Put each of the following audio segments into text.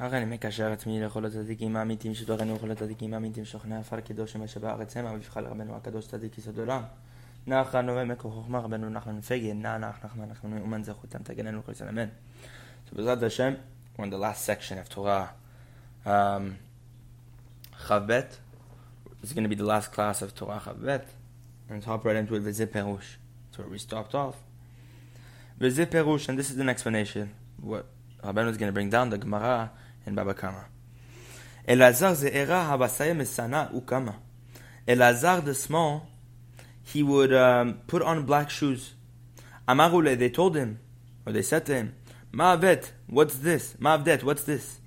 הרי אני מקשר עצמי לכל הצדיקים האמיתיים שתורנו וכל הצדיקים האמיתיים שוכני עפר קדושים אשר בארץ המה ויבחר לרבנו הקדוש צדיק יסוד עולם. נחנו ומקו חוכמה רבנו נחמן פגין נע נח נחמן נחמן מאומן זכותם תגננו לכל ישראל אמן. So בעזרת השם, we're in the last section of Torah. Um, Chavbet is going to be the last class of Torah Chavbet. And let's hop right into it, Vizit Perush. That's where we stopped off. Vizit Perush, and this is an explanation. What Rabbeinu is going to bring down the Gemara in Baba Kama. Elazar ze'era habasaya misana ukama. Elazar the small, he would um, put on black shoes. Amarule, they told him, or they said to him, Ma'avet, what's this? Ma'avdet, what's this?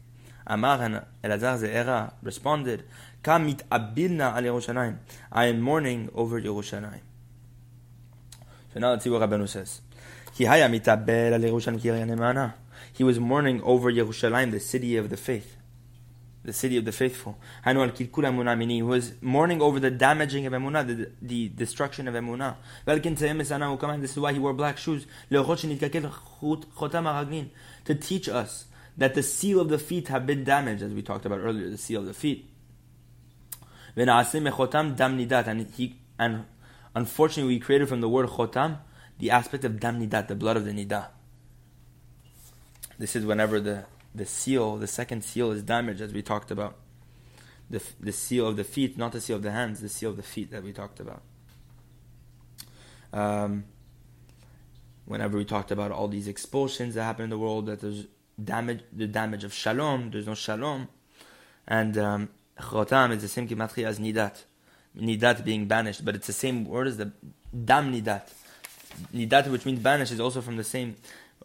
Amar and Elazar ze'era responded, Kam mit'abilna al Yerushalayim. I am mourning over Yerushalayim. So now let's see what Rabbeinu says. Al. He was mourning over Yerushalayim, the city of the faith, the city of the faithful. He was mourning over the damaging of Emunah, the, the destruction of Emunah. This is why he wore black shoes. To teach us that the seal of the feet have been damaged, as we talked about earlier, the seal of the feet. And, he, and unfortunately, we created from the word chotam the aspect of dam nidat, the blood of the nidah. This is whenever the, the seal, the second seal, is damaged, as we talked about. The, the seal of the feet, not the seal of the hands, the seal of the feet that we talked about. Um, whenever we talked about all these expulsions that happen in the world, that there's damage, the damage of shalom, there's no shalom, and um, chotam is the same gematria as nidat, nidat being banished, but it's the same word as the dam nidat. Nidat, which means banished, is also from the same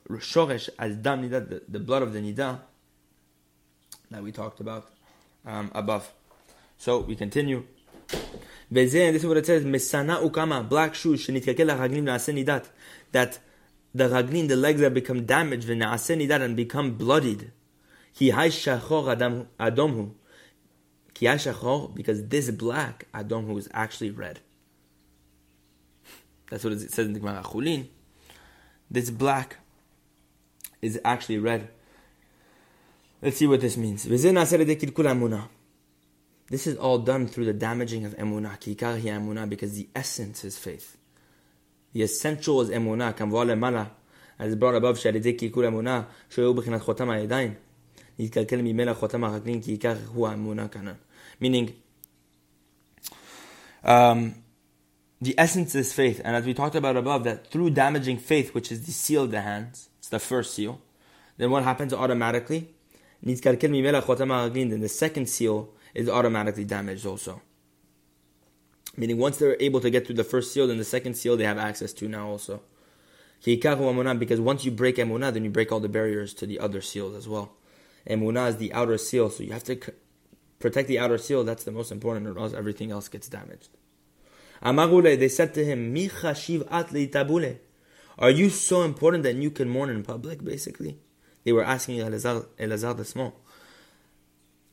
shoresh as dam nidat, the, the blood of the nida that we talked about um, above. So we continue. this is what it says, Mesana ukama, black shoes, nidat, that the raglin, the legs that become damaged, nidat, and become bloodied. Ki adam adomhu. Ki because this black adomhu is actually red. That's what it says in the Gemara Chulin. This black is actually red. Let's see what this means. This is all done through the damaging of emunah, kikar emunah, because the essence is faith. The essential is emunah, kamvoa lemala, as brought above, שעל קלקול אמונה, שהיו בחינת חותם הידיים, נתקלקל ממילא חותם הרגלין, כי עיקר הוא האמונה כאן. Meaning, um, the essence is faith, and as we talked about above, that through damaging faith, which is the seal of the hands, it's the first seal. Then what happens automatically? Then the second seal is automatically damaged also. Meaning once they're able to get through the first seal, then the second seal they have access to now also. Because once you break emunah, then you break all the barriers to the other seals as well. Emunah is the outer seal, so you have to protect the outer seal. That's the most important, or else everything else gets damaged. They said to him, are you so important that you can mourn in public, basically? They were asking Elazar, Small.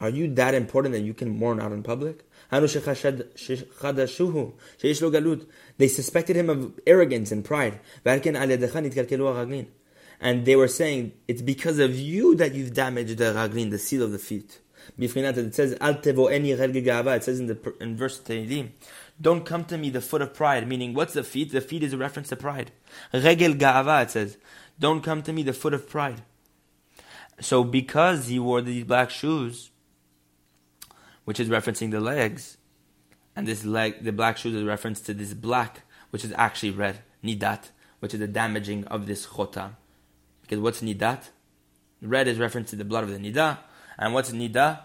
Are you that important that you can mourn out in public? They suspected him of arrogance and pride. And they were saying, it's because of you that you've damaged the raglin, the seal of the feet. It says, it says in, the, in verse Tehillim, don't come to me the foot of pride, meaning what's the feet? The feet is a reference to pride. Regel ga'ava, it says, don't come to me the foot of pride. So because he wore these black shoes, which is referencing the legs, and this leg, the black shoes is reference to this black, which is actually red, nidat, which is the damaging of this chota. Because what's nidat? Red is reference to the blood of the nidah, and what's nidah?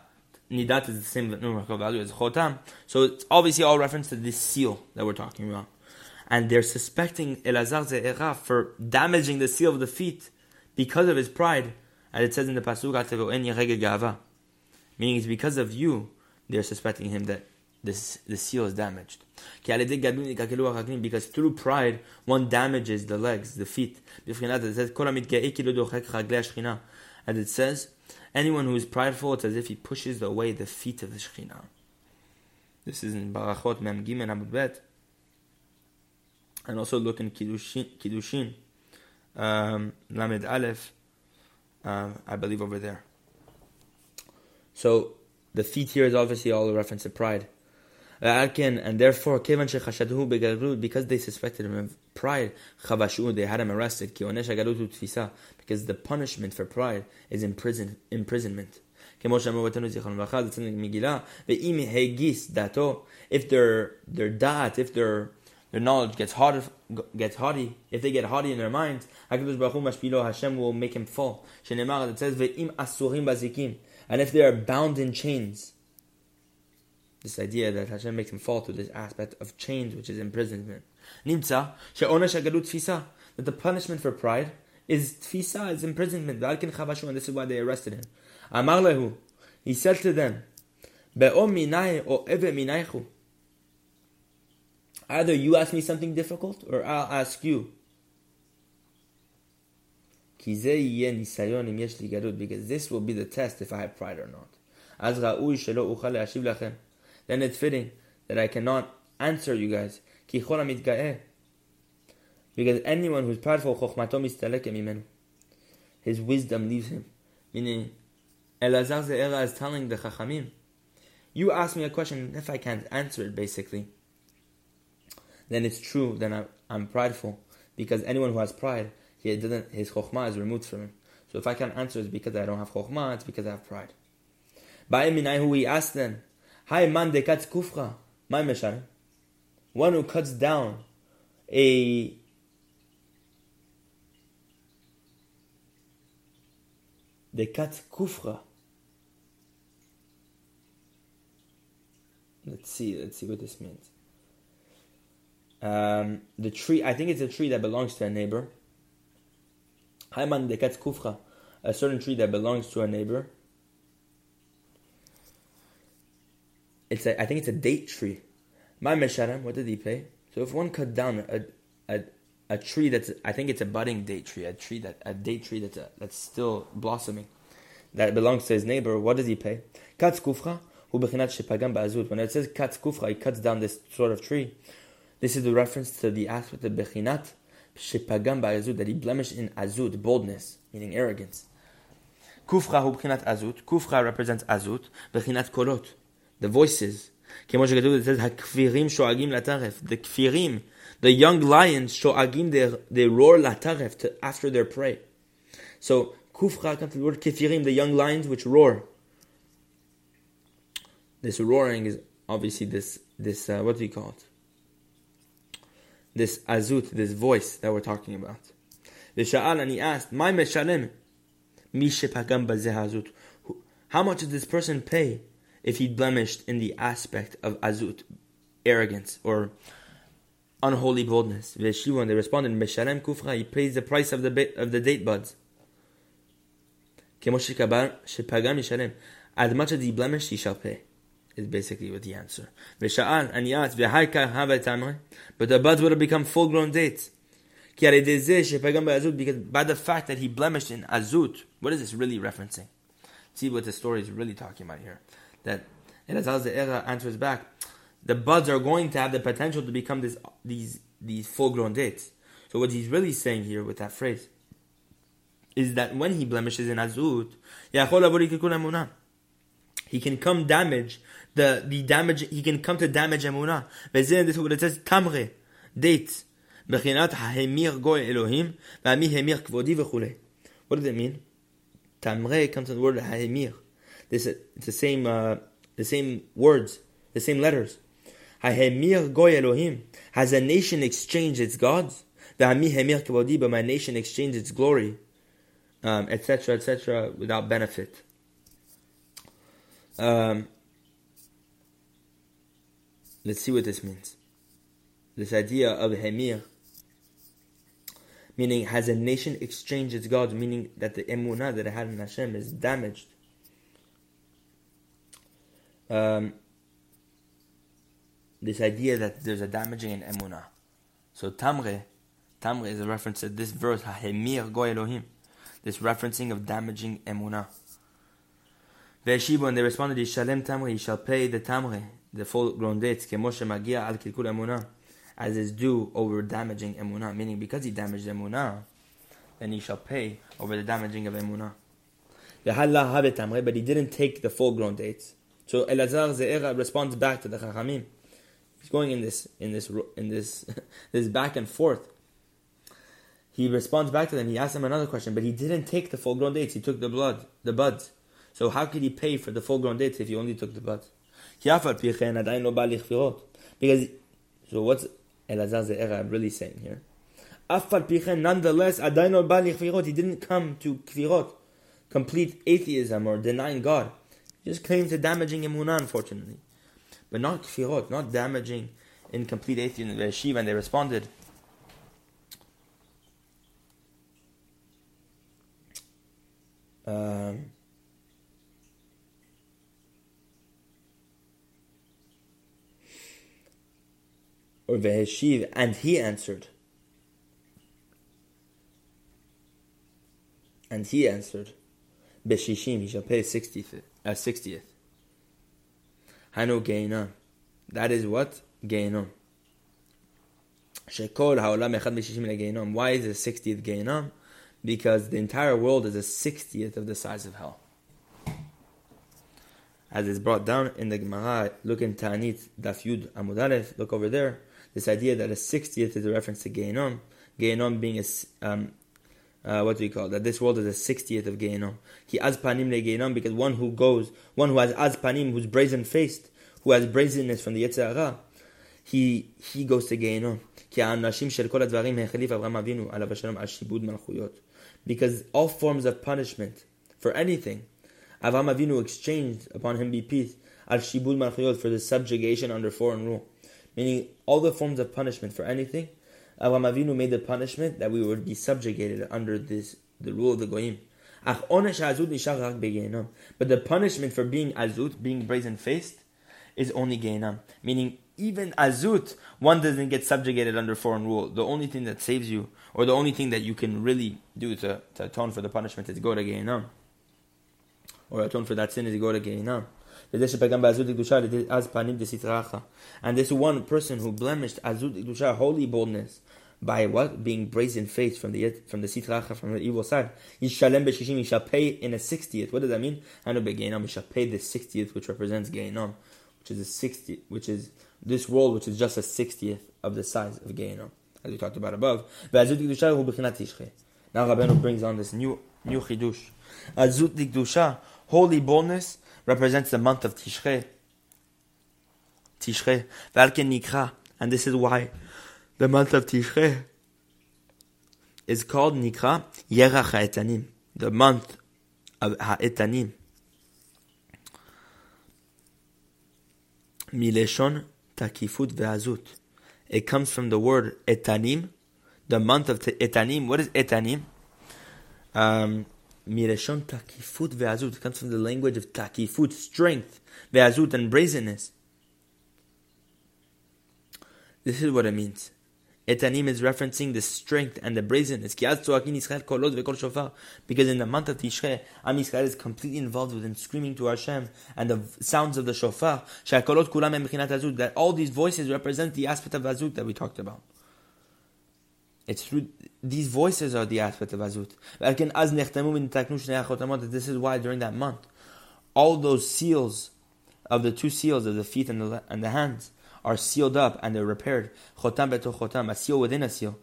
Nidat is the same numerical value as Chotam. So it's obviously all reference to this seal that we're talking about. And they're suspecting Elazar Ze'era for damaging the seal of the feet because of his pride. As it says in the Pasuk, meaning it's because of you, they're suspecting him that this the seal is damaged. Because through pride, one damages the legs, the feet. As it says, Anyone who is prideful, it's as if he pushes away the feet of the Shekhinah. This is in Barachot Mem Gimel Amud. And also look in Kiddushin, Kiddushin um, Lamed Aleph, uh, I believe over there. So the feet here is obviously all a reference to pride. Uh, and therefore, because they suspected him of pride, they had him arrested. Because the punishment for pride is imprison, imprisonment. If their their dat, if their their knowledge gets haughty, gets haughty, if they get haughty in their minds, Hashem will make him fall. It says, and if they are bound in chains, this idea that Hashem makes him fall to this aspect of chains, which is imprisonment. Nimtza, tfisa, that the punishment for pride is tfisa, is imprisonment. And this is why they arrested him. Amar lehu, he said to them, Be'om minai o eve minaichu. Either you ask me something difficult, or I'll ask you. Because this will be the test if I have pride or not then it's fitting that I cannot answer you guys. Because anyone who's prideful, his wisdom leaves him. Meaning, Elazar Ze'era is telling the Chachamim, you ask me a question, if I can't answer it, basically, then it's true, then I'm, I'm prideful. Because anyone who has pride, he doesn't, his chokhmah is removed from him. So if I can't answer, it's because I don't have chokhmah, it's because I have pride. Ba'eminai who he asked them, man de cuts kufra. My mission. One who cuts down a the cut kufra. Let's see, let's see what this means. Um, the tree, I think it's a tree that belongs to a neighbor. Haiman de kat kufra, a certain tree that belongs to a neighbor. It's a, I think it's a date tree. My mesharam, what did he pay? So if one cut down a, a, a tree that's, I think it's a budding date tree, a tree that, a date tree that's, a, that's still blossoming, that belongs to his neighbor, what does he pay? Katz kufra, shepagam ba'azut. When it says katz kufra, he cuts down this sort of tree. This is the reference to the aspect of bechinat shepagam ba'azut, that he blemished in azut, boldness, meaning arrogance. Kufra hu bechinat azut. Kufra represents azut, bechinat kolot the voices. כמו שכתוב, it says, הכפירים שואגים לטרף. The כפירים, the young lions שואגים, they, they roar לטרף to, after their prey. So, kufra comes from the word כפירים, the young lions which roar. This roaring is obviously this, this uh, what do you call it? This azut, this voice that we're talking about. ושאל, and he asked, מה משלם? מי שפגם בזה הזut. How much does this person pay if he blemished in the aspect of azut, arrogance, or unholy boldness. Veshiva, and they responded, Meshalem kufra, he pays the price of the of the date buds. As much as he blemished, he shall pay. Is basically what the answer. But the buds would have become full grown dates. Because by the fact that he blemished in azut, what is this really referencing? See what the story is really talking about here that Elazar Ze'era answers back, the buds are going to have the potential to become this, these, these full-grown dates. So what he's really saying here with that phrase is that when he blemishes in azut, he can come damage the the damage. He can come to damage emunah. This is what it says tamre dates. What does it mean? Tamre comes from the word ha'emir. This it's the same uh, the same words, the same letters. Has a nation exchanged its gods? But my nation exchanged its glory, etc., um, etc., et without benefit. Um, let's see what this means. This idea of hemir, meaning has a nation exchanged its gods, meaning that the emunah that it had in Hashem is damaged um, this idea that there's a damaging in emunah. So tamre, tamre is a reference to this verse, ha'emir go Elohim, this referencing of damaging emunah. Ve'eshibu, and they responded, Yishalem tamre, he shall pay the tamre, the full-grown dates, kemoshe magia al kilkul emunah, as is due over damaging emunah, meaning because he damaged emunah, then he shall pay over the damaging of emunah. But he didn't take the full grown dates. So Elazar Ze'era responds back to the Chachamim. He's going in this in this in this this back and forth. He responds back to them. He asks them another question, but he didn't take the full grown dates. He took the blood, the buds. So how could he pay for the full grown dates if he only took the buds? Because so what's Elazar Ze'era really saying here? Nonetheless, he didn't come to kfirot, complete atheism or denying God. Just came to damaging emunah, unfortunately. But not kfirot, not damaging incomplete atheism. The yeshiva, and they responded. Um, or Veheshiv, and he answered. And he answered, Beshishim, he shall pay 60th. Uh, 60th. Hanu Geinam. That is what? Geinam. Shekol haolam echad b'shishim legeinam. Why is it 60th Geinam? Because the entire world is a 60th of the size of hell. As is brought down in the Gemara, look in Ta'anit Daf Yud Amud look over there. This idea that a 60th is a reference to Geinom. Geinom being a, um, uh, what do you call? That this world is the 60th of Geinom. He az panim le Geinom because one who goes, one who has az panim, who's brazen faced, who has brazenness from the Yetzirah, he, he goes to Geinom. Because all forms of punishment for anything, Avraham Avinu exchanged upon him be peace al shibud for the subjugation under foreign rule meaning all the forms of punishment for anything. Avraham Avinu made the punishment that we would be subjugated under this the rule of the goyim. But the punishment for being azut, being brazen faced, is only geinam. Meaning, even azut, one doesn't get subjugated under foreign rule. The only thing that saves you, or the only thing that you can really do to, to atone for the punishment, is go to geinam. Or atone for that sin is go to geinam. And this one person who blemished azut ikdusha, holy boldness, by what being brazen faced from the from the sitracha from the evil side. He shall pay in a sixtieth. What does that mean? Anu be'geinam. He shall pay the sixtieth, which represents geinam, which is a sixty, which is this world, which is just a sixtieth of the size of geinam, as we talked about above. Now Rabbeinu brings on this new new chidush. Azut holy boldness represents the month of Tishrei. Tishrei. Valken Nikra. And this is why the month of Tishrei is called Nikra Yerach HaEtanim. The month of HaEtanim. Mileshon Takifut Ve'azut. It comes from the word Etanim, the month of Etanim. What is Etanim? Um, Mireshon takifut ve'azut. Comes from the language of takifut, strength, ve'azut, and brazenness. This is what it means. Etanim is referencing the strength and the brazenness. Because in the month of Tishrei, Am Yisrael is completely involved with screaming to Hashem and the sounds of the shofar. That all these voices represent the aspect of azut that we talked about. It's through these voices are the aspect of azut. This is why during that month, all those seals of the two seals of the feet and the, and the hands are sealed up and they're repaired. Chotam, a seal within a seal.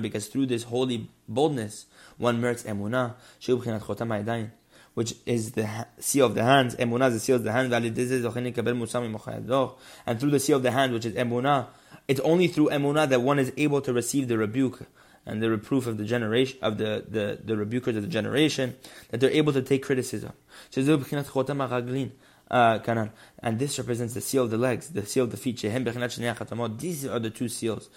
Because through this holy boldness, one merits emunah, which is the seal of the hands. Emunah is the seal of the hand. And through the seal of the hand, which is emunah, it's only through emunah that one is able to receive the rebuke and the reproof of the generation of the, the, the rebukers of the generation that they're able to take criticism. Uh, and this represents the seal of the legs, the seal of the feet. These are the two seals.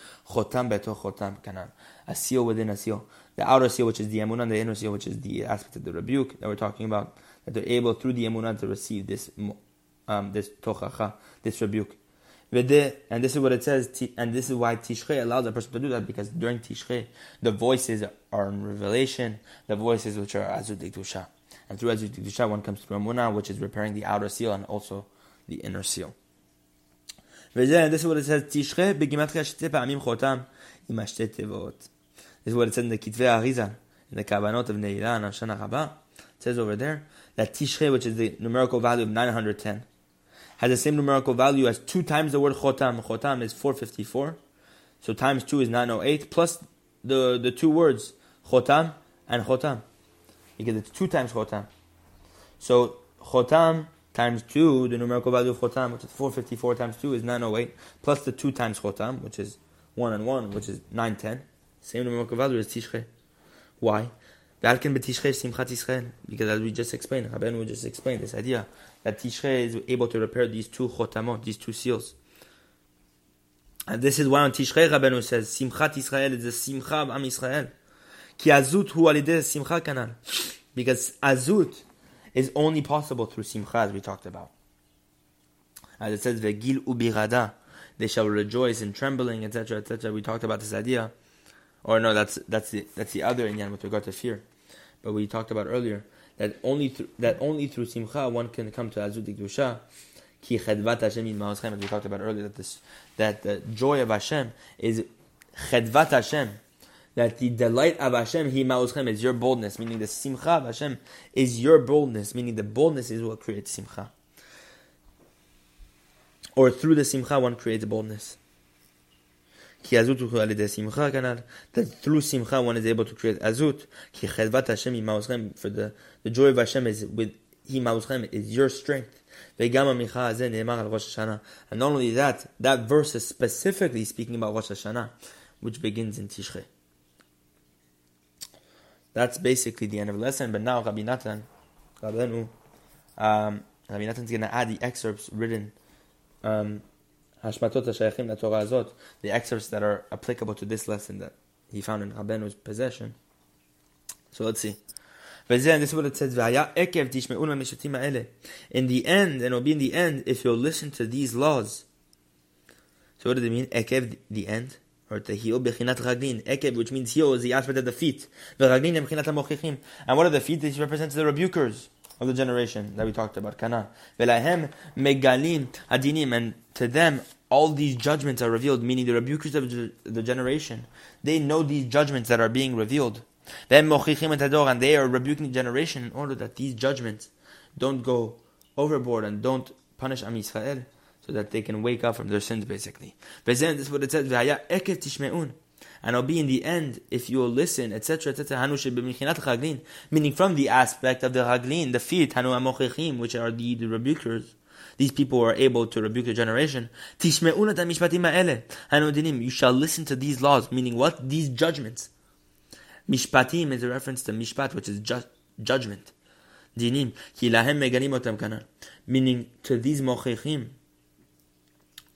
A seal within a seal. The outer seal, which is the emunah, and the inner seal, which is the aspect of the rebuke that we're talking about. That they're able through the emunah to receive this um, this tochacha, this rebuke. And this is what it says, and this is why Tishrei allows a person to do that, because during Tishrei, the voices are in revelation, the voices which are Azut Dikdusha. And through Azut Dikdusha, one comes through Emunah, which is repairing the outer seal and also the inner seal. And this is what it says, Tishrei begimatria shte pa'amim chotam imashte tevot. Is what it says in the Kitvei Arizal. in the Kavanot of Neila and Shana Rabbah, it says over there that Tishrei, which is the numerical value of 910, has the same numerical value as two times the word Chotam. Chotam is 454. So times two is 908, plus the, the two words Chotam and Chotam. Because it's two times Chotam. So Chotam times 2, the numerical value of Chotam, which is 454 times 2 is 908, plus the 2 times Chotam, which is 1 and 1, which is 910. Same numerical value as Tishrei. Why? Because as we just explained, Rabbeinu just explained this idea that Tishrei is able to repair these two chotamot, these two seals. And this is why on Tishrei Rabbeinu says, Simchat Israel is the Simcha of Am Israel. Ki azut hu alideh Simcha kanal. Because azut is only possible through simcha, as we talked about. As it says, "Vegil ubirada," they shall rejoice in trembling, etc., etc. We talked about this idea, or no, that's that's the that's the other inyan with regard to fear. But we talked about earlier that only through, that only through simcha one can come to azut dusha. Ki chedvat Hashem in as we talked about earlier that this that the joy of Hashem is chedvat Hashem that the delight of Hashem, He ma'uschem, is your boldness, meaning the simcha of Hashem is your boldness, meaning the boldness is what creates simcha. Or through the simcha, one creates boldness. That through simcha one is able to create azut. For the, the joy of Hashem is with He ma'uschem is your strength. And not only that, that verse is specifically speaking about Rosh Hashanah, which begins in Tishrei. That's basically the end of the lesson. But now Rabbi Natan, Rabbeinu, um, Rabbi Natan's going to add the excerpts written, um, the excerpts that are applicable to this lesson that he found in Rabbeinu's possession. So let's see. And this is what it says. In the end, and it'll be in the end, if you'll listen to these laws. So what does it mean? Ekev, the end or the heel bechinat raglin. Ekeb, which means heel, is the aspect of the feet. V'raglin bechinat hamochichim. And what are the feet? This represents the rebukers of the generation that we talked about. Kana. V'lahem megalim adinim. And to them, all these judgments are revealed, meaning the rebukers of the generation. They know these judgments that are being revealed. Then mochichim et and they are rebuking the generation in order that these judgments don't go overboard and don't punish Am Yisrael so that they can wake up from their sins, basically. This is what it says, and it'll be in the end if you will listen, etc., etc. Hanu Meaning from the aspect of the raglin, the feet, hanu amochichim, which are the, the rebukers. These people are able to rebuke the generation. You shall listen to these laws, meaning what? These judgments. Mishpatim is a reference to mishpat, which is ju- judgment. Dinim. Meaning to these mochechim,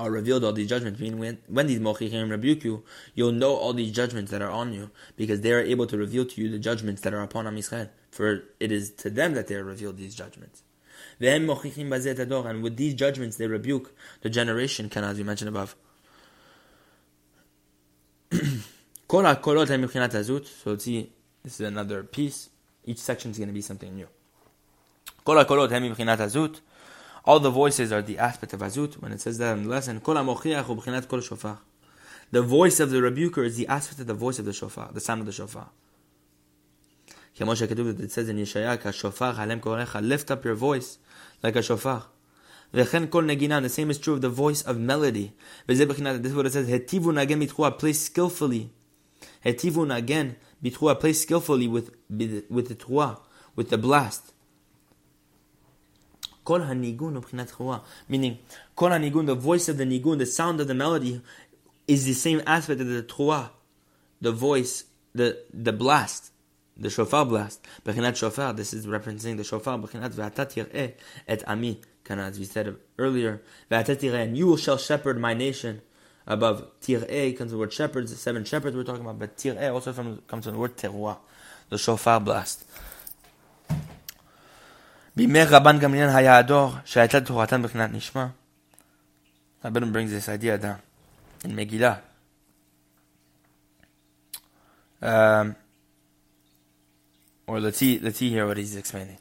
are revealed all these judgments. Meaning when, when these mochichim rebuke you, you'll know all these judgments that are on you because they are able to reveal to you the judgments that are upon Am Yisrael. For it is to them that they are revealed these judgments. And with these judgments they rebuke the generation, can as we mentioned above. so see, this is another piece. Each section is going to be something new. All the voices are the aspect of azut. When it says that in the lesson, Kol kol shofar. the voice of the rebuker is the aspect of the voice of the shofar, the sound of the shofar. It says in Yeshaya, lift up your voice like a shofar. The same is true of the voice of melody. This is what it says, Hetivun again mitchua, play skillfully. Hetivun again mitchua, play skillfully with, with the trua, with the blast. Kol hanigun chua. Meaning, kol hanigun, the voice of the nigun, the sound of the melody, is the same aspect of the trua, the voice, the the blast, the shofar blast. Bechinat shofar. This is referencing the shofar. Bechinat ve'atat et ami. Kana, as we said earlier, ve'atat and you shall shepherd my nation. Above tir'e comes the word shepherds, the seven shepherds we're talking about, but tir'e also from, comes from the word teruah, the shofar blast. Bimer Rabban Gamliel Hayador, Shaitat Toratan Beknat Nishma. Rabban brings this idea down in Megillah. Um, or let's see, let's see here what he's explaining.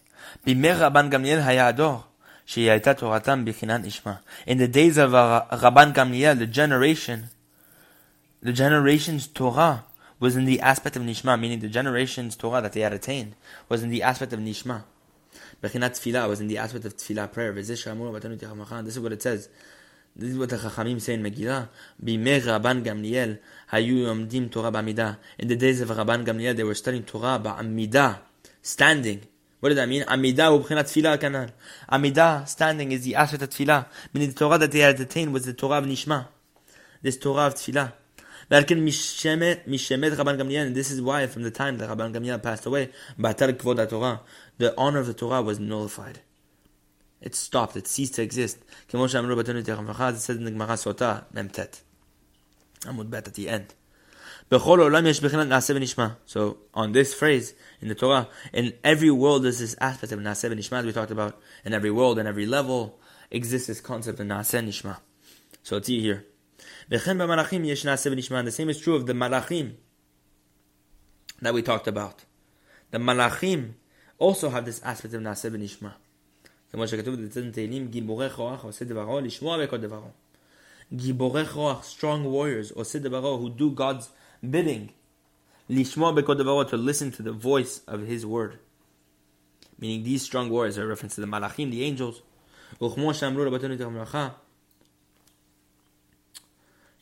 Bimer Rabban Gamliel Hayador, Shaitat Beknat Nishma. In the days of Rabban Gamliel, the generation, the generation's Torah was in the aspect of Nishma, meaning the generation's Torah that they had attained was in the aspect of Nishma. Bechinat tefillah was in the aspect of tefillah prayer. This is what it says. This is what the Chachamim say in Megillah. Gamliel. In the days of Rabban Gamliel, they were studying Torah ba'amidah, standing. What does that mean? Amidah ubchinat tefillah kanal. Amidah, standing, is the aspect of tefillah. Meaning the Torah that they had attained was the Torah of Nishma. This Torah of tefillah. And this is why from the time that Rabban Gamliel passed away, Torah, the honor of the Torah was nullified. It stopped, it ceased to exist. It says in the Gemara Sota, Memtet. Amud Bet at the end. So on this phrase in the Torah, in every world there's this aspect of Naseh Nishma we talked about. In every world, in every level, exists this concept of Naseh Nishma. So it's here. The same is true of the Malachim that we talked about. The Malachim also have this aspect of Naseh Nishma. כמו שכתוב בתהילים, גיבורי כוח עושה דברו, לשמוע בכל דברו. גיבורי כוח, strong warriors, עושה דברו, who do God's bidding. לשמוע בכל דברו, to listen to the voice of his word. Meaning these strong warriors are reference to the malachim, the angels. וכמו שאמרו רבותינו את המלאכה,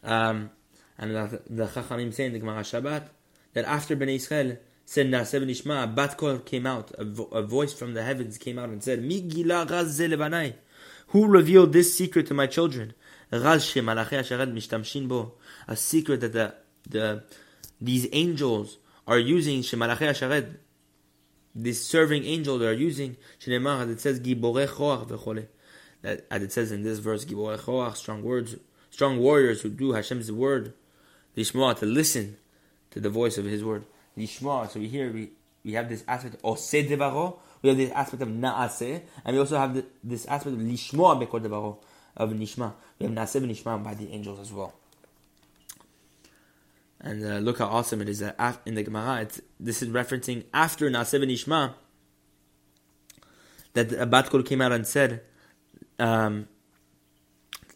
um, and the, the Chachamim say in the Gemara Shabbat, that after Bnei Israel said Naseh Nishma, Bat Kol came out, a, vo- a, voice from the heavens came out and said, Mi gila raz Who revealed this secret to my children? Raz she malachi asharet mishtamshin bo. A secret that the, the, these angels are using, she malachi asharet, these serving angels are using, Shneimar, as it says, Giborei choach v'chole. That, as it says in this verse, Giborei choach, strong words, strong warriors who do Hashem's word, Lishma, to listen to the voice of His word lishma. So we here we, we have this aspect of oseh devaro, we have this aspect of naaseh, and we also have the, this aspect of lishma bekor devaro, of nishma. We have naaseh nishma by the angels as well. And uh, look how awesome it is that in the Gemara, this is referencing after naaseh nishma, that the Bat Kol came out and said, um,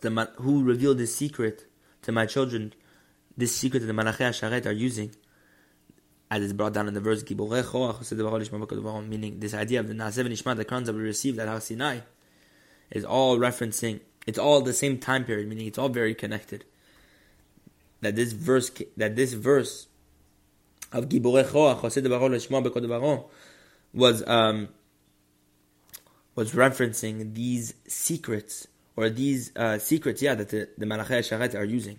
the, who revealed this secret to my children, this secret that the Malachei Asharet are using, as is brought down in the verse, meaning this idea of the Nasev Nishma, the crowns that we received at Har Sinai, is all referencing, it's all the same time period, meaning it's all very connected. That this verse, that this verse of was um, was referencing these secrets or these uh, secrets, yeah, that the, the Malachai Sharet are using.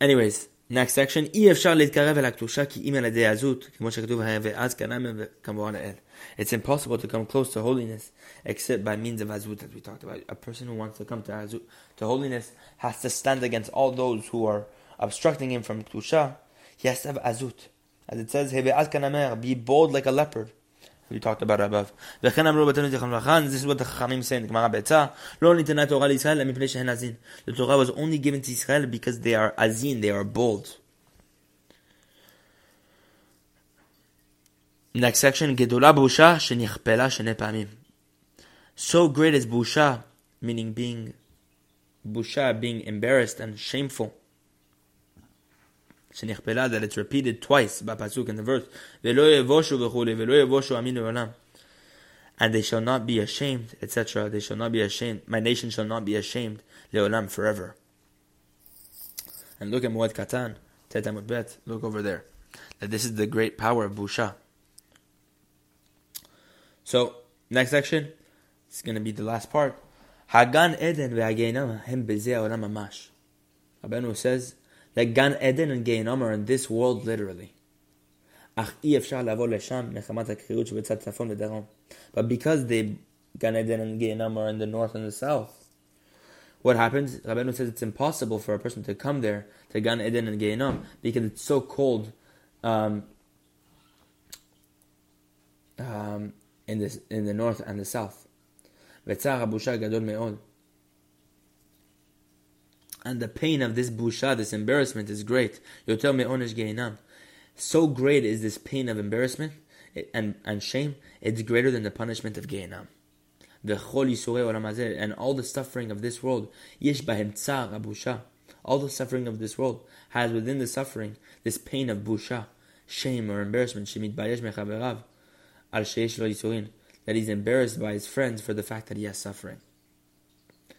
Anyways, next section, It's impossible to come close to holiness except by means of azut that we talked about. A person who wants to come to azut, to holiness, has to stand against all those who are obstructing him from ktusha. He has to have azut. As it says, be bold like a leopard we talked about above. This is what the Chachamim say in the Gemara Betzah. The Torah was only given to Israel because they are azin, they are bold. Next section, Gedula Busha shenichpela shene pamim. So great is Busha, meaning being Busha, being embarrassed and shameful Shenichpelah, that it's repeated twice by Pasuk in the verse. Velo yevoshu v'chule, velo yevoshu aminu olam. And they shall not be ashamed, etc. They shall not be ashamed. My nation shall not be ashamed, leolam, forever. And look at Moed Katan, Tetamut Bet, look over there. That this is the great power of Busha. So, next section, it's going to be the last part. Hagan Eden ve'ageinam hem bezeh olam amash. Rabbeinu says, that Gan Eden and Gehinnom are in this world literally. But because the Gan Eden and Gehinnom are in the north and the south, what happens? Rabbeinu says it's impossible for a person to come there to Gan Eden and Gehinnom because it's so cold um, um, in this in the north and the south. And the pain of this busha, this embarrassment, is great. You tell me onesh geinam. So great is this pain of embarrassment and, and shame, it's greater than the punishment of geinam. The chol yisurei olam and all the suffering of this world, yesh bahem abusha. all the suffering of this world has within the suffering this pain of busha, shame or embarrassment, Shemit al that he's embarrassed by his friends for the fact that he has suffering. And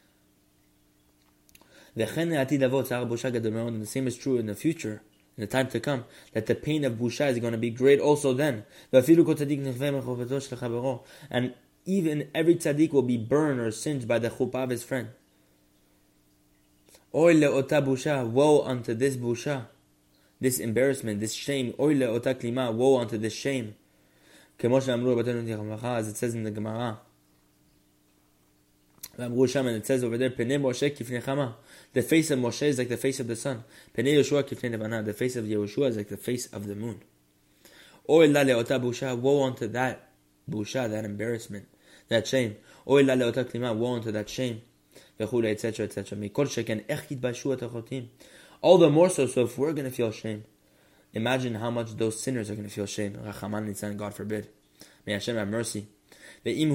the same is true in the future, in the time to come, that the pain of busha is going to be great also then. And even every tzaddik will be burned or singed by the chuppah of his friend. Oy le'ota busha, Woe unto this busha, this embarrassment, this shame. Woe unto this shame. As it says in the Gemara. And it says over there, Moshe the face of Moshe is like the face of the sun. The face of Yehoshua is like the face of the moon. Woe unto that busha, that embarrassment, that shame. Woe unto that shame. etc. etc. All the more so, so if we're going to feel shame, imagine how much those sinners are going to feel shame. God forbid. May Hashem have mercy. And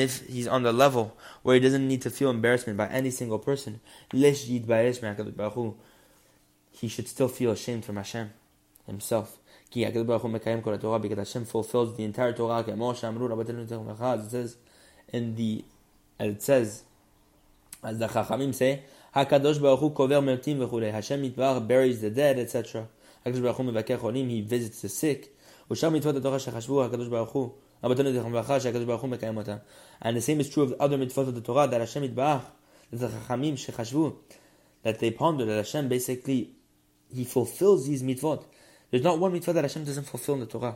if he's on the level where he doesn't need to feel embarrassment by any single person, he should still feel ashamed from Hashem himself. Because Hashem fulfills the entire Torah. It says in the, it says, as the Chachamim say, HaKadosh Baruch Hu kover meltim v'chulei. Hashem Yitbarach buries the dead, etc. HaKadosh Baruch Hu mevakeh cholim. He visits the sick. ושאר מצוות התורה שחשבו הקדוש ברוך הוא, רבותינו זכרם לברכה, שהקדוש ברוך הוא מקיים אותם. And the same is true of other mitzvot of the Torah, that Hashem יתברך, the חכמים שחשבו, that they ponder, that Hashem basically, he fulfills these mitzvot. There's not one mitzvah that Hashem doesn't fulfill in the Torah.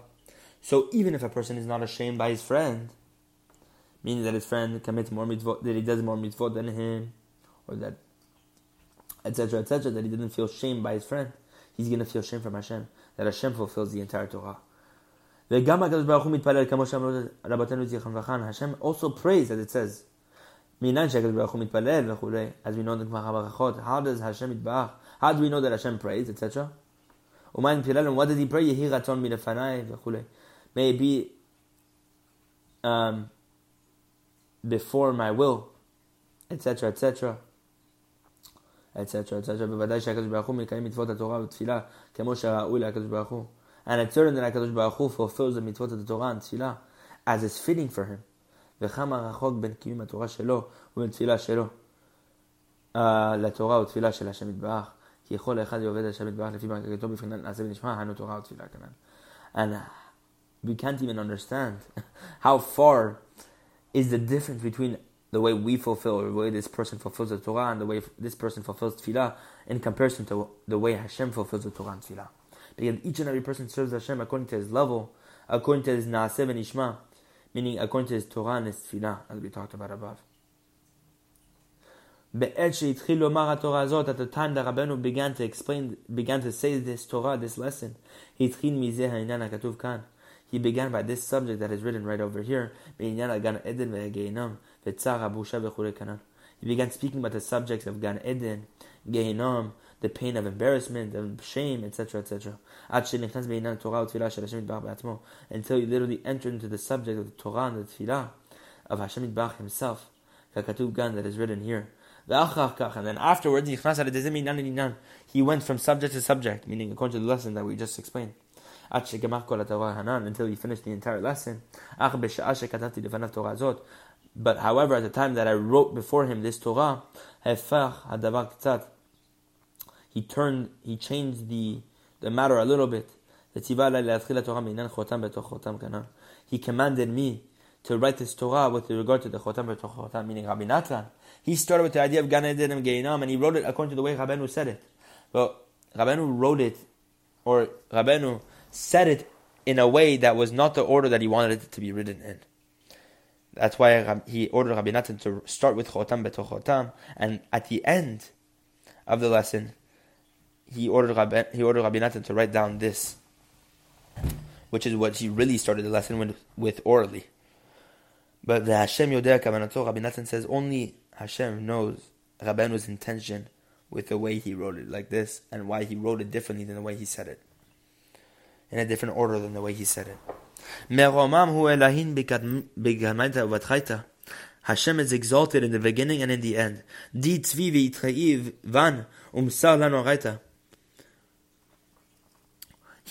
So even if a person is not ashamed by his friend, meaning that his friend commits more mitzvot, that he does more mitzvot than him, or that, etc., etc., that he didn't feel shame by his friend, he's going to feel shame from Hashem, that Hashem fulfills the entire Torah. וגם הקדוש ברוך הוא מתפלל כמו שאמרו רבותינו זיכרון וחן, השם also prays as it says. מניין שהקדוש ברוך הוא מתפלל וכולי, as we know the גמרא ברכות, how does השם יתברך, how do we know that השם prays, etc. ומה נתפלל, what does he pray, יהי רצון מלפניי וכולי. may it be um, before my will, etc. etc. etc. etc. בוודאי שהקדוש ברוך הוא מקיים מצוות התורה ותפילה כמו שראוי לקדוש ברוך הוא. And it's certain that HaKadosh Baruch Hu fulfills the mitzvot of the Torah and Tefillah as is fitting for him. וכמה רחוק בין קיום התורה שלו ובין תפילה שלו לתורה ותפילה של השם יתברך. כי יכול לאחד יעובד השם יתברך לפי ברכתו בבחינת נעשה ונשמע, היינו תורה ותפילה כנ"ל. And we can't even understand how far is the difference between the way we fulfill, or the way this person fulfills the Torah, and the way this person fulfills Tefillah, in comparison to the way Hashem fulfills the Torah and Tefillah. Because each and every person serves Hashem according to his level, according to his naaseh and ishma, meaning according to his Torah and his tefillah, as we talked about above. At the time that Rabbeinu began to explain, began to say this Torah, this lesson, he began by this subject that is written right over here. He began speaking about the subjects of Gan Eden, Gehinnom, the pain of embarrassment, of shame, etc., etc. Until you literally enter into the subject of the Torah and the Tefillah of Hashem Yitbarach himself, that is written here. And then afterwards, he went from subject to subject, meaning according to the lesson that we just explained. Until he finished the entire lesson. But however, at the time that I wrote before him this Torah, he turned, he changed the, the matter a little bit. He commanded me to write this Torah with regard to the Chotam Chotam, meaning Rabbi Natan. He started with the idea of Gan Eden and Geinam, and he wrote it according to the way Rabbeinu said it. But Rabbeinu wrote it, or Rabbeinu said it in a way that was not the order that he wanted it to be written in. That's why he ordered Rabbi Natan to start with Chotam Chotam, and at the end of the lesson, he ordered Rabbi, he ordered Rabbi Natan to write down this, which is what he really started the lesson with, with orally. But the Hashem Yodea Kavanato, Rabbi Natan says only Hashem knows Rabbeinu's intention with the way he wrote it like this, and why he wrote it differently than the way he said it, in a different order than the way he said it. Hashem is exalted in the beginning and in the end.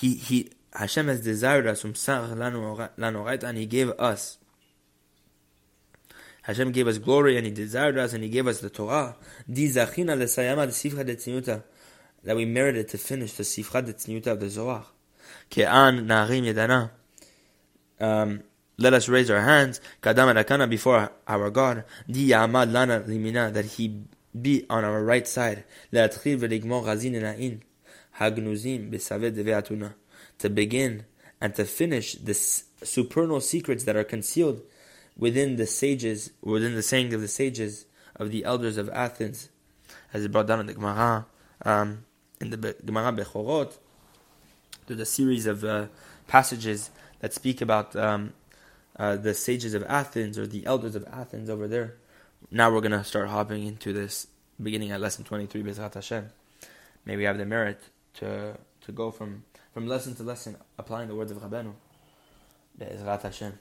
He, he, Hashem has desired us, and He gave us. Hashem gave us glory and He desired us and He gave us the Torah. That we merited to finish the sifra de of the Zohar. Um, let us raise our hands, kadam before our God, di ya'amad lana limina, that He be on our right side, hagnuzim to begin and to finish the supernal secrets that are concealed within the sages, within the saying of the sages of the elders of Athens, as it brought down in the Gemara, um, in the Gemara Bechorot, there's a series of uh, passages that speak about um, uh, the sages of Athens or the elders of Athens over there. Now we're going to start hopping into this beginning at lesson 23, Bezrat Hashem. May we have the merit to to go from, from lesson to lesson applying the words of Rabbeinu. Bezrat Hashem.